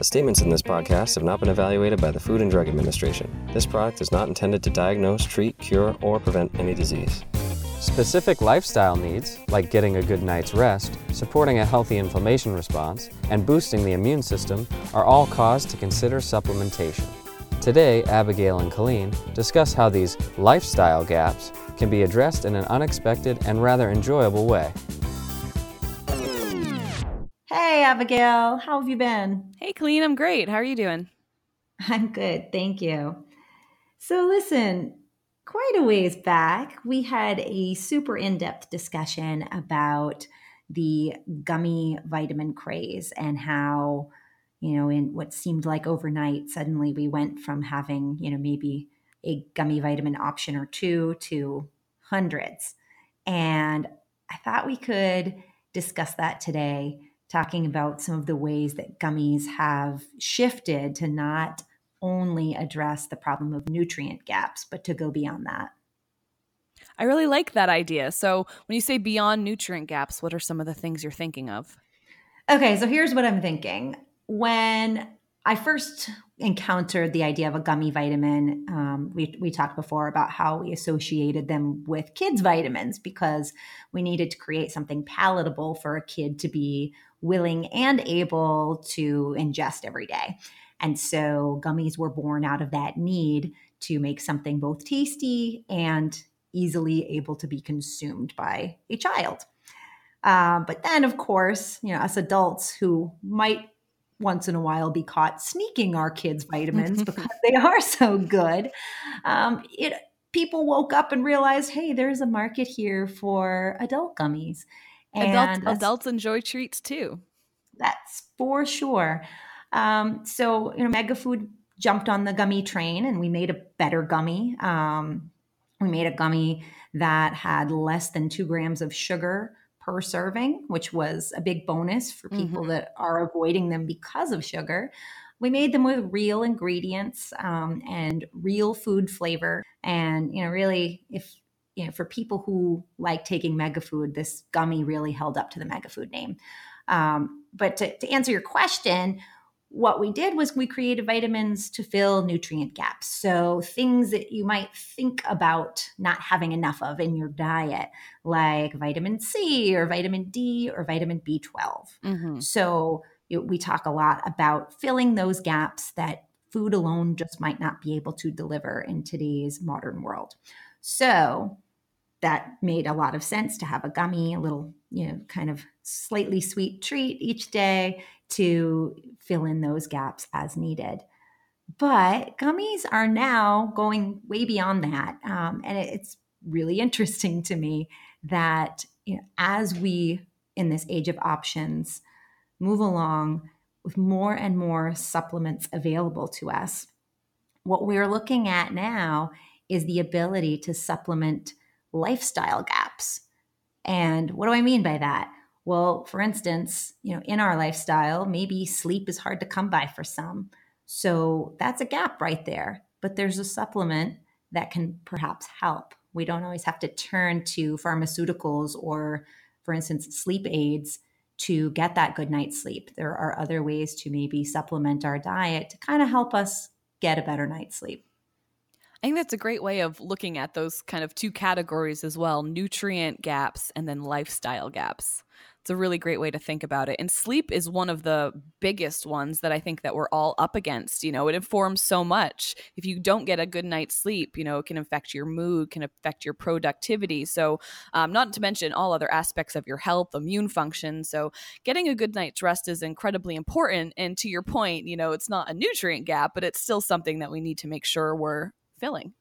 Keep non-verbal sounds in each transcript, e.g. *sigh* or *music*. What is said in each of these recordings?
The statements in this podcast have not been evaluated by the Food and Drug Administration. This product is not intended to diagnose, treat, cure, or prevent any disease. Specific lifestyle needs, like getting a good night's rest, supporting a healthy inflammation response, and boosting the immune system, are all cause to consider supplementation. Today, Abigail and Colleen discuss how these lifestyle gaps can be addressed in an unexpected and rather enjoyable way. Hey, Abigail. How have you been? Hey, Colleen. I'm great. How are you doing? I'm good. Thank you. So, listen, quite a ways back, we had a super in depth discussion about the gummy vitamin craze and how, you know, in what seemed like overnight, suddenly we went from having, you know, maybe a gummy vitamin option or two to hundreds. And I thought we could discuss that today talking about some of the ways that gummies have shifted to not only address the problem of nutrient gaps, but to go beyond that. I really like that idea. So, when you say beyond nutrient gaps, what are some of the things you're thinking of? Okay, so here's what I'm thinking. When I first encountered the idea of a gummy vitamin, um, we, we talked before about how we associated them with kids' vitamins because we needed to create something palatable for a kid to be willing and able to ingest every day. And so gummies were born out of that need to make something both tasty and easily able to be consumed by a child. Uh, but then, of course, you know, us adults who might once in a while be caught sneaking our kids vitamins *laughs* because they are so good, um, it people woke up and realized, hey, there's a market here for adult gummies. And adults, adults enjoy treats too. That's for sure. Um, so, you know, Mega Food jumped on the gummy train and we made a better gummy. Um, we made a gummy that had less than two grams of sugar per serving, which was a big bonus for people mm-hmm. that are avoiding them because of sugar. We made them with real ingredients um, and real food flavor. And, you know, really, if you know, for people who like taking mega food, this gummy really held up to the mega food name. Um, but to, to answer your question, what we did was we created vitamins to fill nutrient gaps. So, things that you might think about not having enough of in your diet, like vitamin C or vitamin D or vitamin B12. Mm-hmm. So, we talk a lot about filling those gaps that food alone just might not be able to deliver in today's modern world. So, that made a lot of sense to have a gummy, a little, you know, kind of slightly sweet treat each day to fill in those gaps as needed. But gummies are now going way beyond that. Um, and it's really interesting to me that you know, as we, in this age of options, move along with more and more supplements available to us, what we're looking at now is the ability to supplement lifestyle gaps. And what do I mean by that? Well, for instance, you know, in our lifestyle, maybe sleep is hard to come by for some. So that's a gap right there. But there's a supplement that can perhaps help. We don't always have to turn to pharmaceuticals or, for instance, sleep aids to get that good night's sleep. There are other ways to maybe supplement our diet to kind of help us get a better night's sleep. I think that's a great way of looking at those kind of two categories as well nutrient gaps and then lifestyle gaps. It's a really great way to think about it. And sleep is one of the biggest ones that I think that we're all up against. You know, it informs so much. If you don't get a good night's sleep, you know, it can affect your mood, can affect your productivity. So, um, not to mention all other aspects of your health, immune function. So, getting a good night's rest is incredibly important. And to your point, you know, it's not a nutrient gap, but it's still something that we need to make sure we're filling.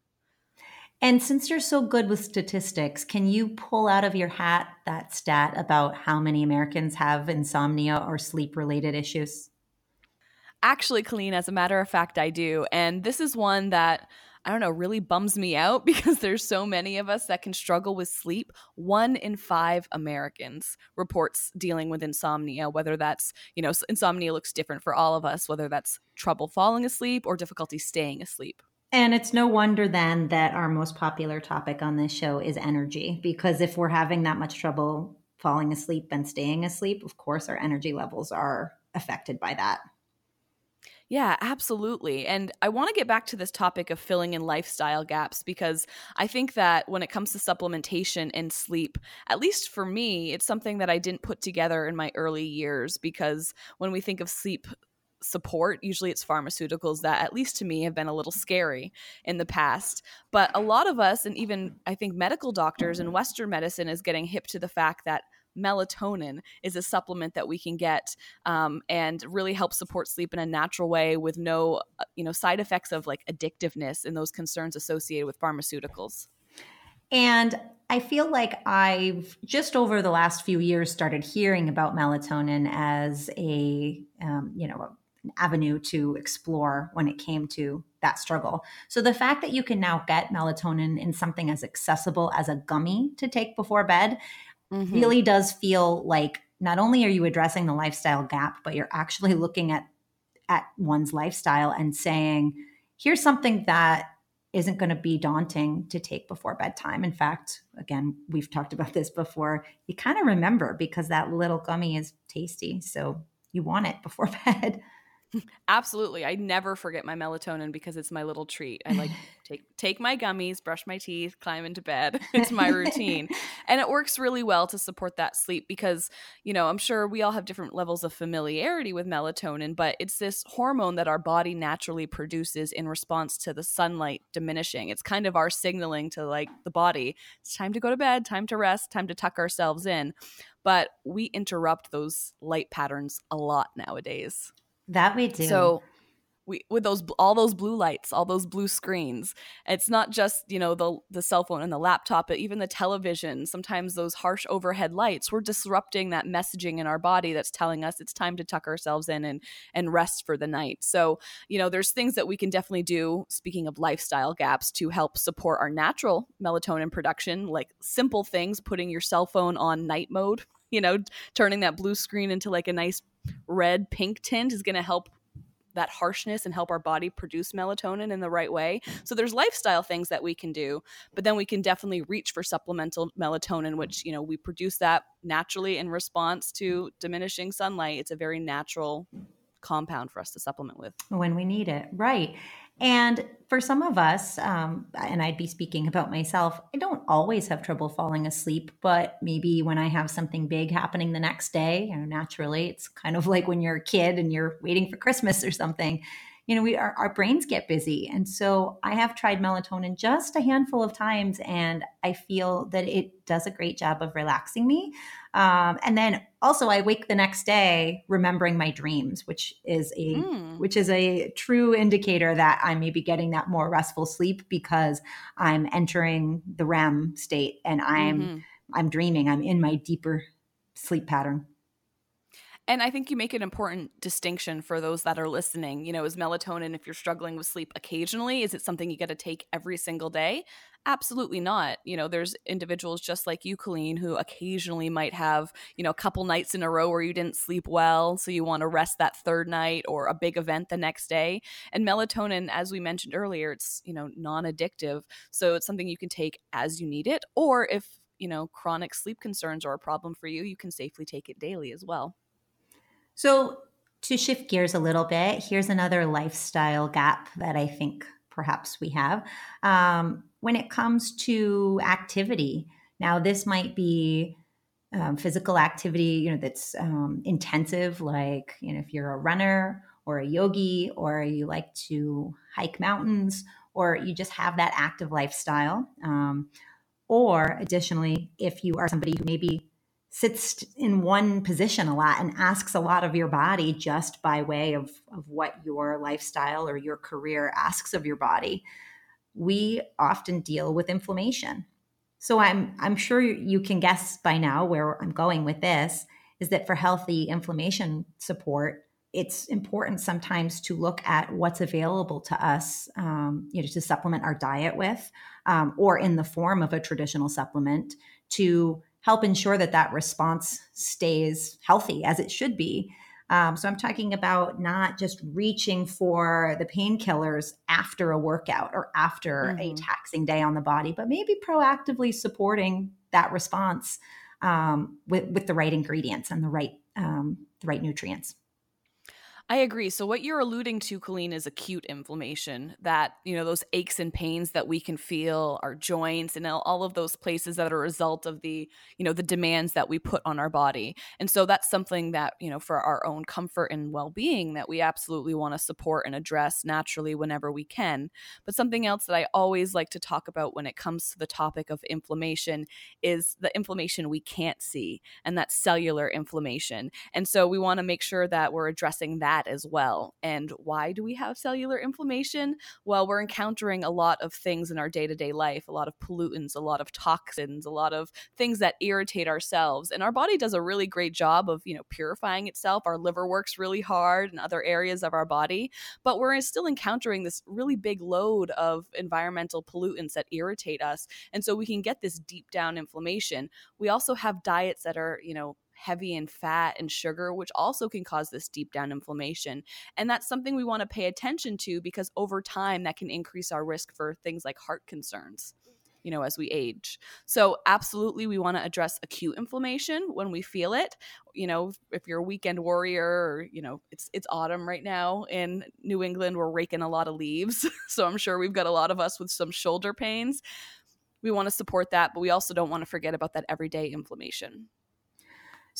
And since you're so good with statistics, can you pull out of your hat that stat about how many Americans have insomnia or sleep related issues? Actually, Colleen, as a matter of fact, I do. And this is one that I don't know, really bums me out *laughs* because there's so many of us that can struggle with sleep. One in five Americans reports dealing with insomnia, whether that's, you know, insomnia looks different for all of us, whether that's trouble falling asleep or difficulty staying asleep. And it's no wonder then that our most popular topic on this show is energy, because if we're having that much trouble falling asleep and staying asleep, of course, our energy levels are affected by that. Yeah, absolutely. And I want to get back to this topic of filling in lifestyle gaps because I think that when it comes to supplementation and sleep, at least for me, it's something that I didn't put together in my early years because when we think of sleep support, usually it's pharmaceuticals that, at least to me, have been a little scary in the past. But a lot of us, and even I think medical doctors and Western medicine, is getting hip to the fact that melatonin is a supplement that we can get um, and really help support sleep in a natural way with no uh, you know side effects of like addictiveness and those concerns associated with pharmaceuticals and I feel like I've just over the last few years started hearing about melatonin as a, um, you know, avenue to explore when it came to that struggle. So the fact that you can now get melatonin in something as accessible as a gummy to take before bed mm-hmm. really does feel like not only are you addressing the lifestyle gap, but you're actually looking at at one's lifestyle and saying, here's something that isn't going to be daunting to take before bedtime. In fact, again, we've talked about this before. You kind of remember because that little gummy is tasty. So you want it before *laughs* bed. Absolutely. I never forget my melatonin because it's my little treat. I like *laughs* take take my gummies, brush my teeth, climb into bed. *laughs* It's my routine. *laughs* and it works really well to support that sleep because, you know, I'm sure we all have different levels of familiarity with melatonin, but it's this hormone that our body naturally produces in response to the sunlight diminishing. It's kind of our signaling to like the body, it's time to go to bed, time to rest, time to tuck ourselves in. But we interrupt those light patterns a lot nowadays. That we do. So we with those all those blue lights, all those blue screens. It's not just, you know, the the cell phone and the laptop, but even the television. Sometimes those harsh overhead lights, we're disrupting that messaging in our body that's telling us it's time to tuck ourselves in and and rest for the night. So, you know, there's things that we can definitely do speaking of lifestyle gaps to help support our natural melatonin production, like simple things, putting your cell phone on night mode *laughs* you know, turning that blue screen into like a nice red pink tint is going to help that harshness and help our body produce melatonin in the right way. So there's lifestyle things that we can do, but then we can definitely reach for supplemental melatonin which, you know, we produce that naturally in response to diminishing sunlight. It's a very natural compound for us to supplement with when we need it. Right. And for some of us, um, and I'd be speaking about myself, I don't always have trouble falling asleep, but maybe when I have something big happening the next day, you know, naturally, it's kind of like when you're a kid and you're waiting for Christmas or something you know, we our, our brains get busy. And so I have tried melatonin just a handful of times and I feel that it does a great job of relaxing me. Um, and then also I wake the next day remembering my dreams, which is a mm. which is a true indicator that I may be getting that more restful sleep because I'm entering the REM state and I'm mm-hmm. I'm dreaming. I'm in my deeper sleep pattern. And I think you make an important distinction for those that are listening. You know, is melatonin, if you're struggling with sleep occasionally, is it something you got to take every single day? Absolutely not. You know, there's individuals just like you, Colleen, who occasionally might have, you know, a couple nights in a row where you didn't sleep well. So you want to rest that third night or a big event the next day. And melatonin, as we mentioned earlier, it's, you know, non addictive. So it's something you can take as you need it. Or if, you know, chronic sleep concerns are a problem for you, you can safely take it daily as well. So, to shift gears a little bit, here's another lifestyle gap that I think perhaps we have um, when it comes to activity. Now, this might be um, physical activity, you know, that's um, intensive, like you know, if you're a runner or a yogi, or you like to hike mountains, or you just have that active lifestyle. Um, or additionally, if you are somebody who maybe sits in one position a lot and asks a lot of your body just by way of, of what your lifestyle or your career asks of your body. We often deal with inflammation. So i'm i'm sure you can guess by now where i'm going with this is that for healthy inflammation support it's important sometimes to look at what's available to us um, you know to supplement our diet with um, or in the form of a traditional supplement to help ensure that that response stays healthy as it should be. Um, so I'm talking about not just reaching for the painkillers after a workout or after mm-hmm. a taxing day on the body, but maybe proactively supporting that response um, with, with the right ingredients and the right um, the right nutrients. I agree. So what you're alluding to, Colleen, is acute inflammation. That you know those aches and pains that we can feel, our joints, and all of those places that are a result of the you know the demands that we put on our body. And so that's something that you know for our own comfort and well-being that we absolutely want to support and address naturally whenever we can. But something else that I always like to talk about when it comes to the topic of inflammation is the inflammation we can't see, and that's cellular inflammation. And so we want to make sure that we're addressing that that as well. And why do we have cellular inflammation? Well, we're encountering a lot of things in our day to day life, a lot of pollutants, a lot of toxins, a lot of things that irritate our cells. And our body does a really great job of, you know, purifying itself. Our liver works really hard and other areas of our body, but we're still encountering this really big load of environmental pollutants that irritate us. And so we can get this deep down inflammation. We also have diets that are, you know, heavy in fat and sugar, which also can cause this deep down inflammation. And that's something we want to pay attention to because over time that can increase our risk for things like heart concerns you know as we age. So absolutely we want to address acute inflammation when we feel it. You know if you're a weekend warrior or you know it's it's autumn right now in new england we're raking a lot of leaves *laughs* so i'm sure we've got a lot of us with some shoulder pains. We want to support that but we also don't want to forget about that everyday inflammation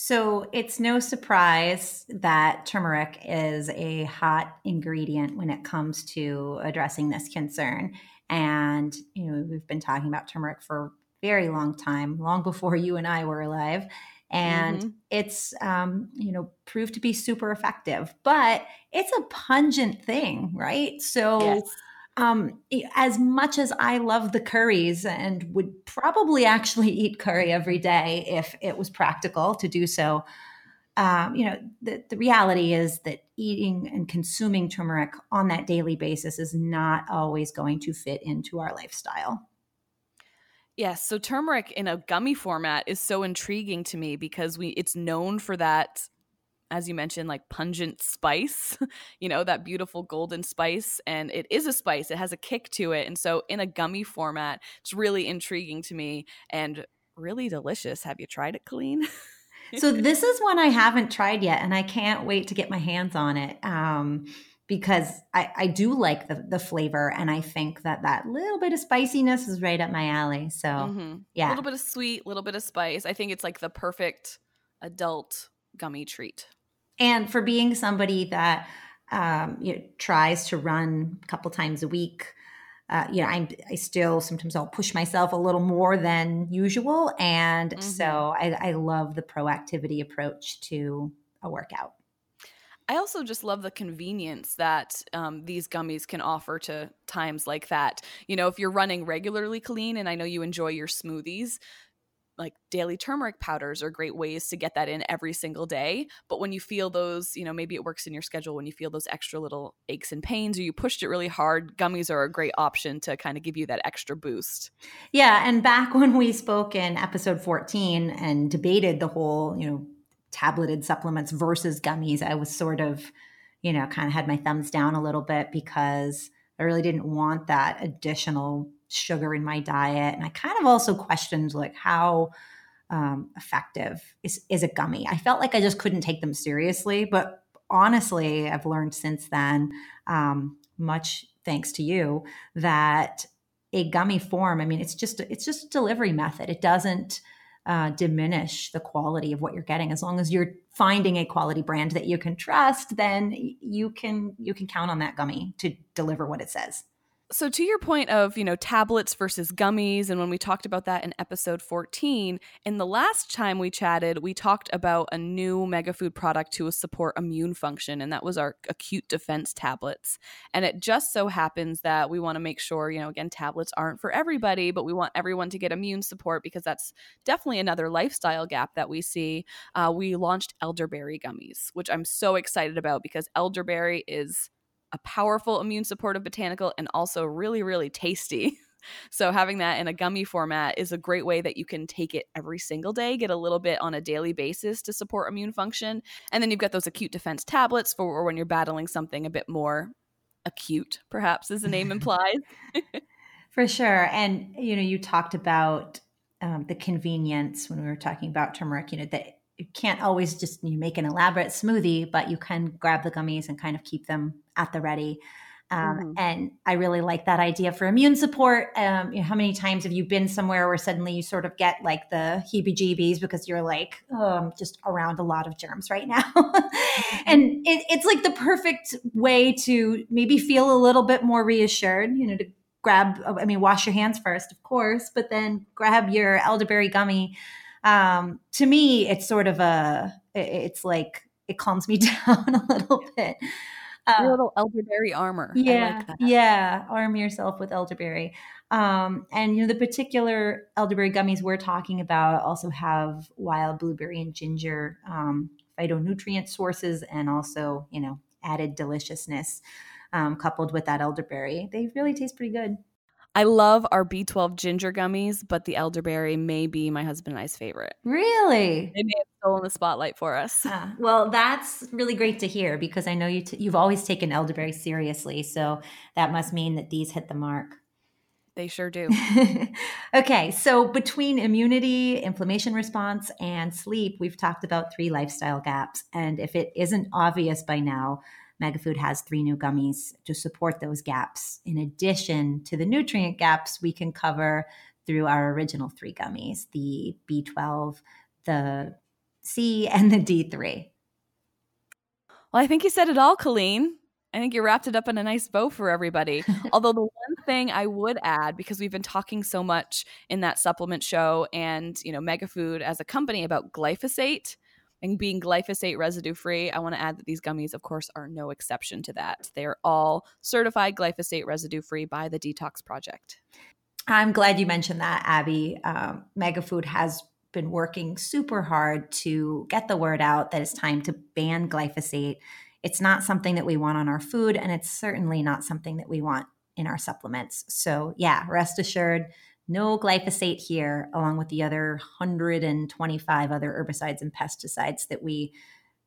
so it's no surprise that turmeric is a hot ingredient when it comes to addressing this concern. And, you know, we've been talking about turmeric for a very long time, long before *laughs* you and I were alive. And mm-hmm. it's, um, you know, proved to be super effective, but it's a pungent thing, right? So, yes um, as much as I love the curries and would probably actually *laughs* eat curry every day if it was practical to do so, um, you know, the, the reality is that eating and consuming turmeric on that daily basis is not always going to fit into our lifestyle. Yes, so turmeric in a gummy format is so intriguing to me because we it's known for that as you mentioned, like pungent spice, *laughs* you know, that beautiful golden spice. And it is a spice, it has a kick to it. And so, in a gummy format, it's really intriguing to me and really delicious. Have you tried it, Colleen? *laughs* so, this is one I haven't tried yet, and I can't wait to get my hands on it. Um, because I, I do like the, the flavor and I think that that little bit of spiciness is right up my alley. So mm-hmm. yeah, a little bit of sweet, a little bit of spice. I think it's like the perfect adult gummy treat and for being somebody that um, you know, tries to run a couple times a week uh, you know, I'm, I still sometimes I'll push myself a little more than usual. And mm-hmm. so I, I love the proactivity approach to a workout. I also just love the convenience that um, these gummies can offer to times like that. You know, if you're running regularly Colleen, and I know you enjoy your smoothies, like daily turmeric powders are great ways to get that in every single day. But when you feel those, you know, maybe it works in your schedule when you feel those extra little aches and pains or you pushed it really hard, gummies are a great option to kind of give you that extra boost. Yeah. And back *laughs* when we spoke in episode 14 and debated the whole, you know, tableted supplements versus gummies, I was sort of, you know, kind of had my thumbs down a little bit because I really didn't want that additional sugar in my diet. And I kind of also questioned like how um, effective is, is a gummy. I felt like I just couldn't take them seriously. But honestly, I've learned since then, um, much thanks to you, that a gummy form, I mean, it's just it's just a delivery method. It doesn't uh, diminish the quality of what you're getting as long as you're finding a quality brand that you can trust then you can you can count on that gummy to deliver what it says so to your point of you know tablets versus gummies and when we talked about that in episode 14 in the last time we chatted we talked about a new megafood product to support immune function and that was our acute defense tablets. And it just so happens that we want to make sure you know again tablets aren't for everybody but we want everyone to get immune support because that's definitely another lifestyle gap that we see. Uh, we launched elderberry gummies which i'm so excited about because elderberry is a powerful immune supportive botanical and also really, really tasty. *laughs* So, having that in a gummy format is a great way that you can take it every single day, get a little bit on a daily basis to support immune function. And then you've got those acute defense tablets for when you're battling something a bit more acute, perhaps, as the name *laughs* implies. for sure. And, you know, you talked about um, the convenience when we were talking about turmeric, you know, that you can't always just you make an elaborate smoothie, but you can grab the gummies and kind of keep them at the ready. Um, mm-hmm. And I really like that idea for immune support. Um, you know, how many times have you been somewhere where suddenly you sort of get like the heebie jeebies because you're like, oh, I'm just around a lot of germs right now? *laughs* Mm-hmm. and it, it's like the perfect way to maybe feel a little bit more reassured, you know, to grab, I mean, wash your hands first, of course, but then grab your elderberry gummy. Um, to me, it's sort of a, it's like, it calms me *laughs* down a little bit. Uh, Your little elderberry armor. Yeah, like yeah. Arm yourself with elderberry. Um, and you know the particular elderberry gummies we're talking about also have wild blueberry and ginger um, phytonutrient sources, and also you know added deliciousness um, coupled with that elderberry. They really taste pretty good. I love our B12 ginger gummies, but the elderberry may be my husband and I's favorite. Really? They may have stolen the spotlight for us. Well, that's really great to hear because I know you t- you've always taken elderberry seriously. So that must mean that these hit the mark. They sure do. *laughs* okay, so between immunity, inflammation response, and sleep, we've talked about three lifestyle gaps. And if it isn't obvious by now, Megafood has three new gummies to support those gaps. In addition to the nutrient gaps, we can cover through our original three gummies the B12, the C, and the D3. Well, I think you said it all, Colleen. I think you wrapped it up in a nice bow for everybody. *laughs* Although the one thing I would add, because we've been talking so much in that supplement show and you know Megafood as a company about glyphosate, and being glyphosate residue free, I want to add that these gummies, of course, are no exception to that. They are all certified glyphosate residue free by the Detox Project. I'm glad you mentioned that, Abby. Um, Megafood has been working super hard to get the word out that it's time to ban glyphosate. It's not something that we want on our food, and it's certainly not something that we want in our supplements. So, yeah, rest assured, no glyphosate here, along with the other 125 other herbicides and pesticides that we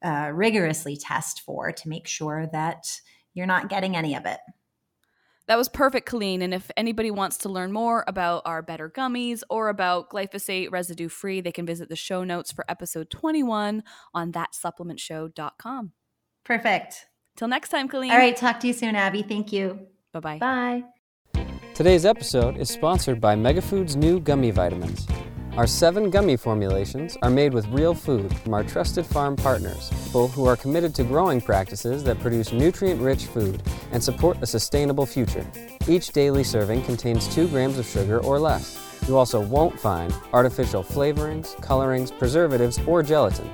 uh, rigorously test for to make sure that you're not getting any of it. That was perfect, Colleen. And if anybody wants to learn more about our better gummies or about glyphosate residue free, they can visit the show notes for episode 21 on thatsupplementshow.com. Perfect. Till next time, Colleen. All right. Talk to you soon, Abby. Thank you. Bye-bye. Bye. Today's episode is sponsored by Megafood's new gummy vitamins. Our seven gummy formulations are made with real food from our trusted farm partners, people who are committed to growing practices that produce nutrient rich food and support a sustainable future. Each daily serving contains 2 grams of sugar or less. You also won't find artificial flavorings, colorings, preservatives, or gelatin.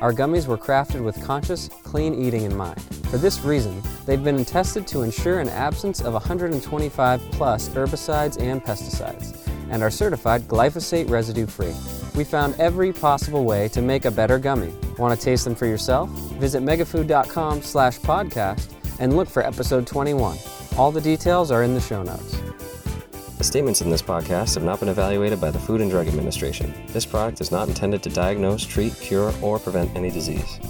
Our gummies were crafted with conscious, clean eating in mind. For this reason, they've been tested to ensure an absence of 125 plus herbicides and pesticides, and are certified glyphosate residue free. We found every possible way to make a better gummy. Want to taste them for yourself? Visit megafood.com slash podcast and look for episode 21. All the details are in the show notes. The statements in this podcast have not been evaluated by the Food and Drug Administration. This product is not intended to diagnose, treat, cure, or prevent any disease.